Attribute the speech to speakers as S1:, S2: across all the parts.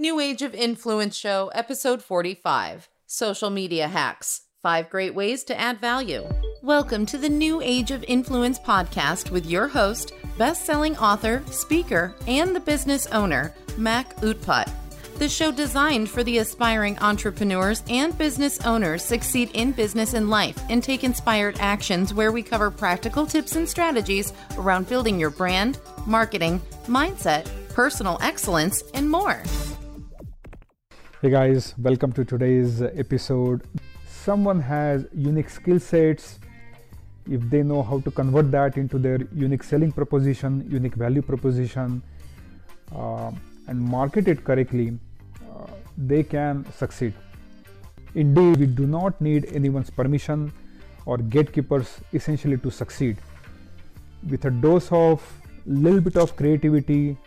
S1: New Age of Influence Show, Episode 45 Social Media Hacks Five Great Ways to Add Value. Welcome to the New Age of Influence podcast with your host, best selling author, speaker, and the business owner, Mac Utpat. The show designed for the aspiring entrepreneurs and business owners succeed in business and life and take inspired actions where we cover practical tips and strategies around building your brand, marketing, mindset, personal excellence, and more.
S2: Hey guys, welcome to today's episode. Someone has unique skill sets. If they know how to convert that into their unique selling proposition, unique value proposition, uh, and market it correctly, uh, they can succeed. Indeed, we do not need anyone's permission or gatekeepers essentially to succeed. With a dose of little bit of creativity,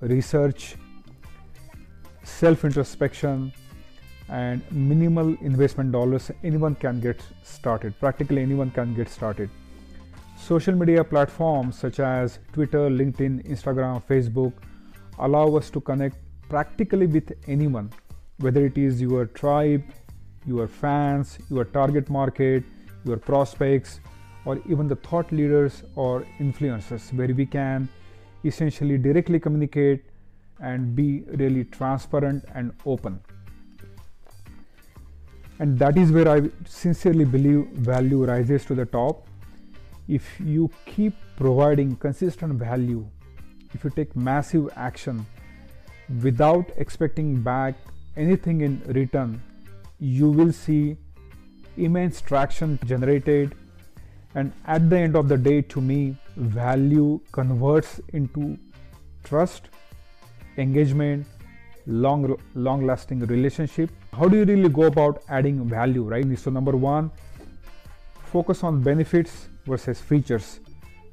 S2: research, self introspection and minimal investment dollars anyone can get started practically anyone can get started. Social media platforms such as twitter linkedin instagram facebook allow us to connect practically with anyone whether it is your tribe your fans your target market your prospects or even the thought leaders or influencers where we can essentially directly communicate and be really transparent and open. And that is where I sincerely believe value rises to the top. If you keep providing consistent value, if you take massive action without expecting back anything in return, you will see immense traction generated. And at the end of the day, to me, value converts into trust engagement long long lasting relationship. How do you really go about adding value right? So number one focus on benefits versus features.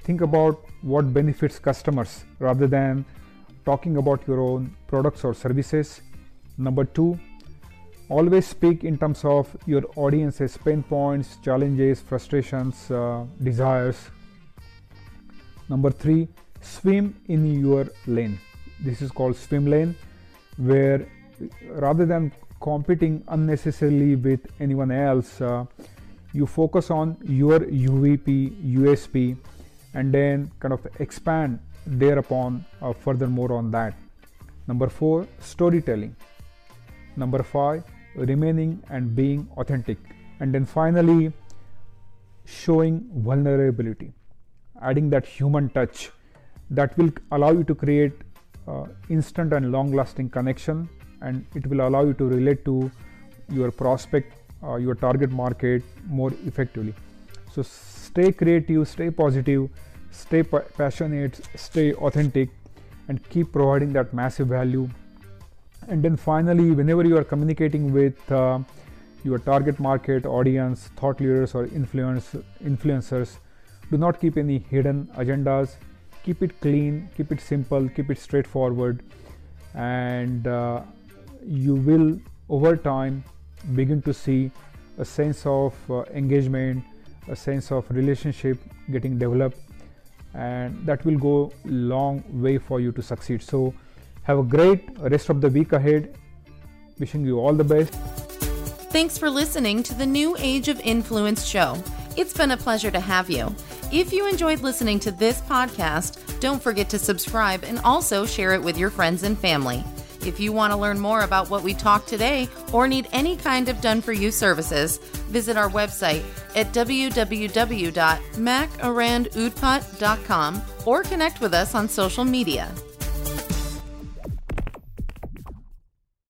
S2: Think about what benefits customers rather than talking about your own products or services. Number two always speak in terms of your audience's pain points challenges frustrations uh, desires. Number three swim in your lane this is called swim lane where rather than competing unnecessarily with anyone else uh, you focus on your UVP USP and then kind of expand thereupon uh, furthermore on that. Number 4 storytelling. Number 5 remaining and being authentic. And then finally showing vulnerability. Adding that human touch that will allow you to create uh, instant and long lasting connection and it will allow you to relate to your prospect uh, your target market more effectively. So stay creative stay positive stay pa- passionate stay authentic and keep providing that massive value. And then finally whenever you are communicating with uh, your target market audience thought leaders or influence influencers do not keep any hidden agendas keep it clean keep it simple keep it straightforward and uh, you will over time begin to see a sense of uh, engagement a sense of relationship getting developed and that will go long way for you to succeed. So have a great rest of the week ahead. Wishing you all the best.
S1: Thanks for listening to the new age of influence show. It's been a pleasure to have you if you enjoyed listening to this podcast, don't forget to subscribe and also share it with your friends and family. If you want to learn more about what we talked today or need any kind of done for you services, visit our website at www.makarandutpat.com or connect with us on social media.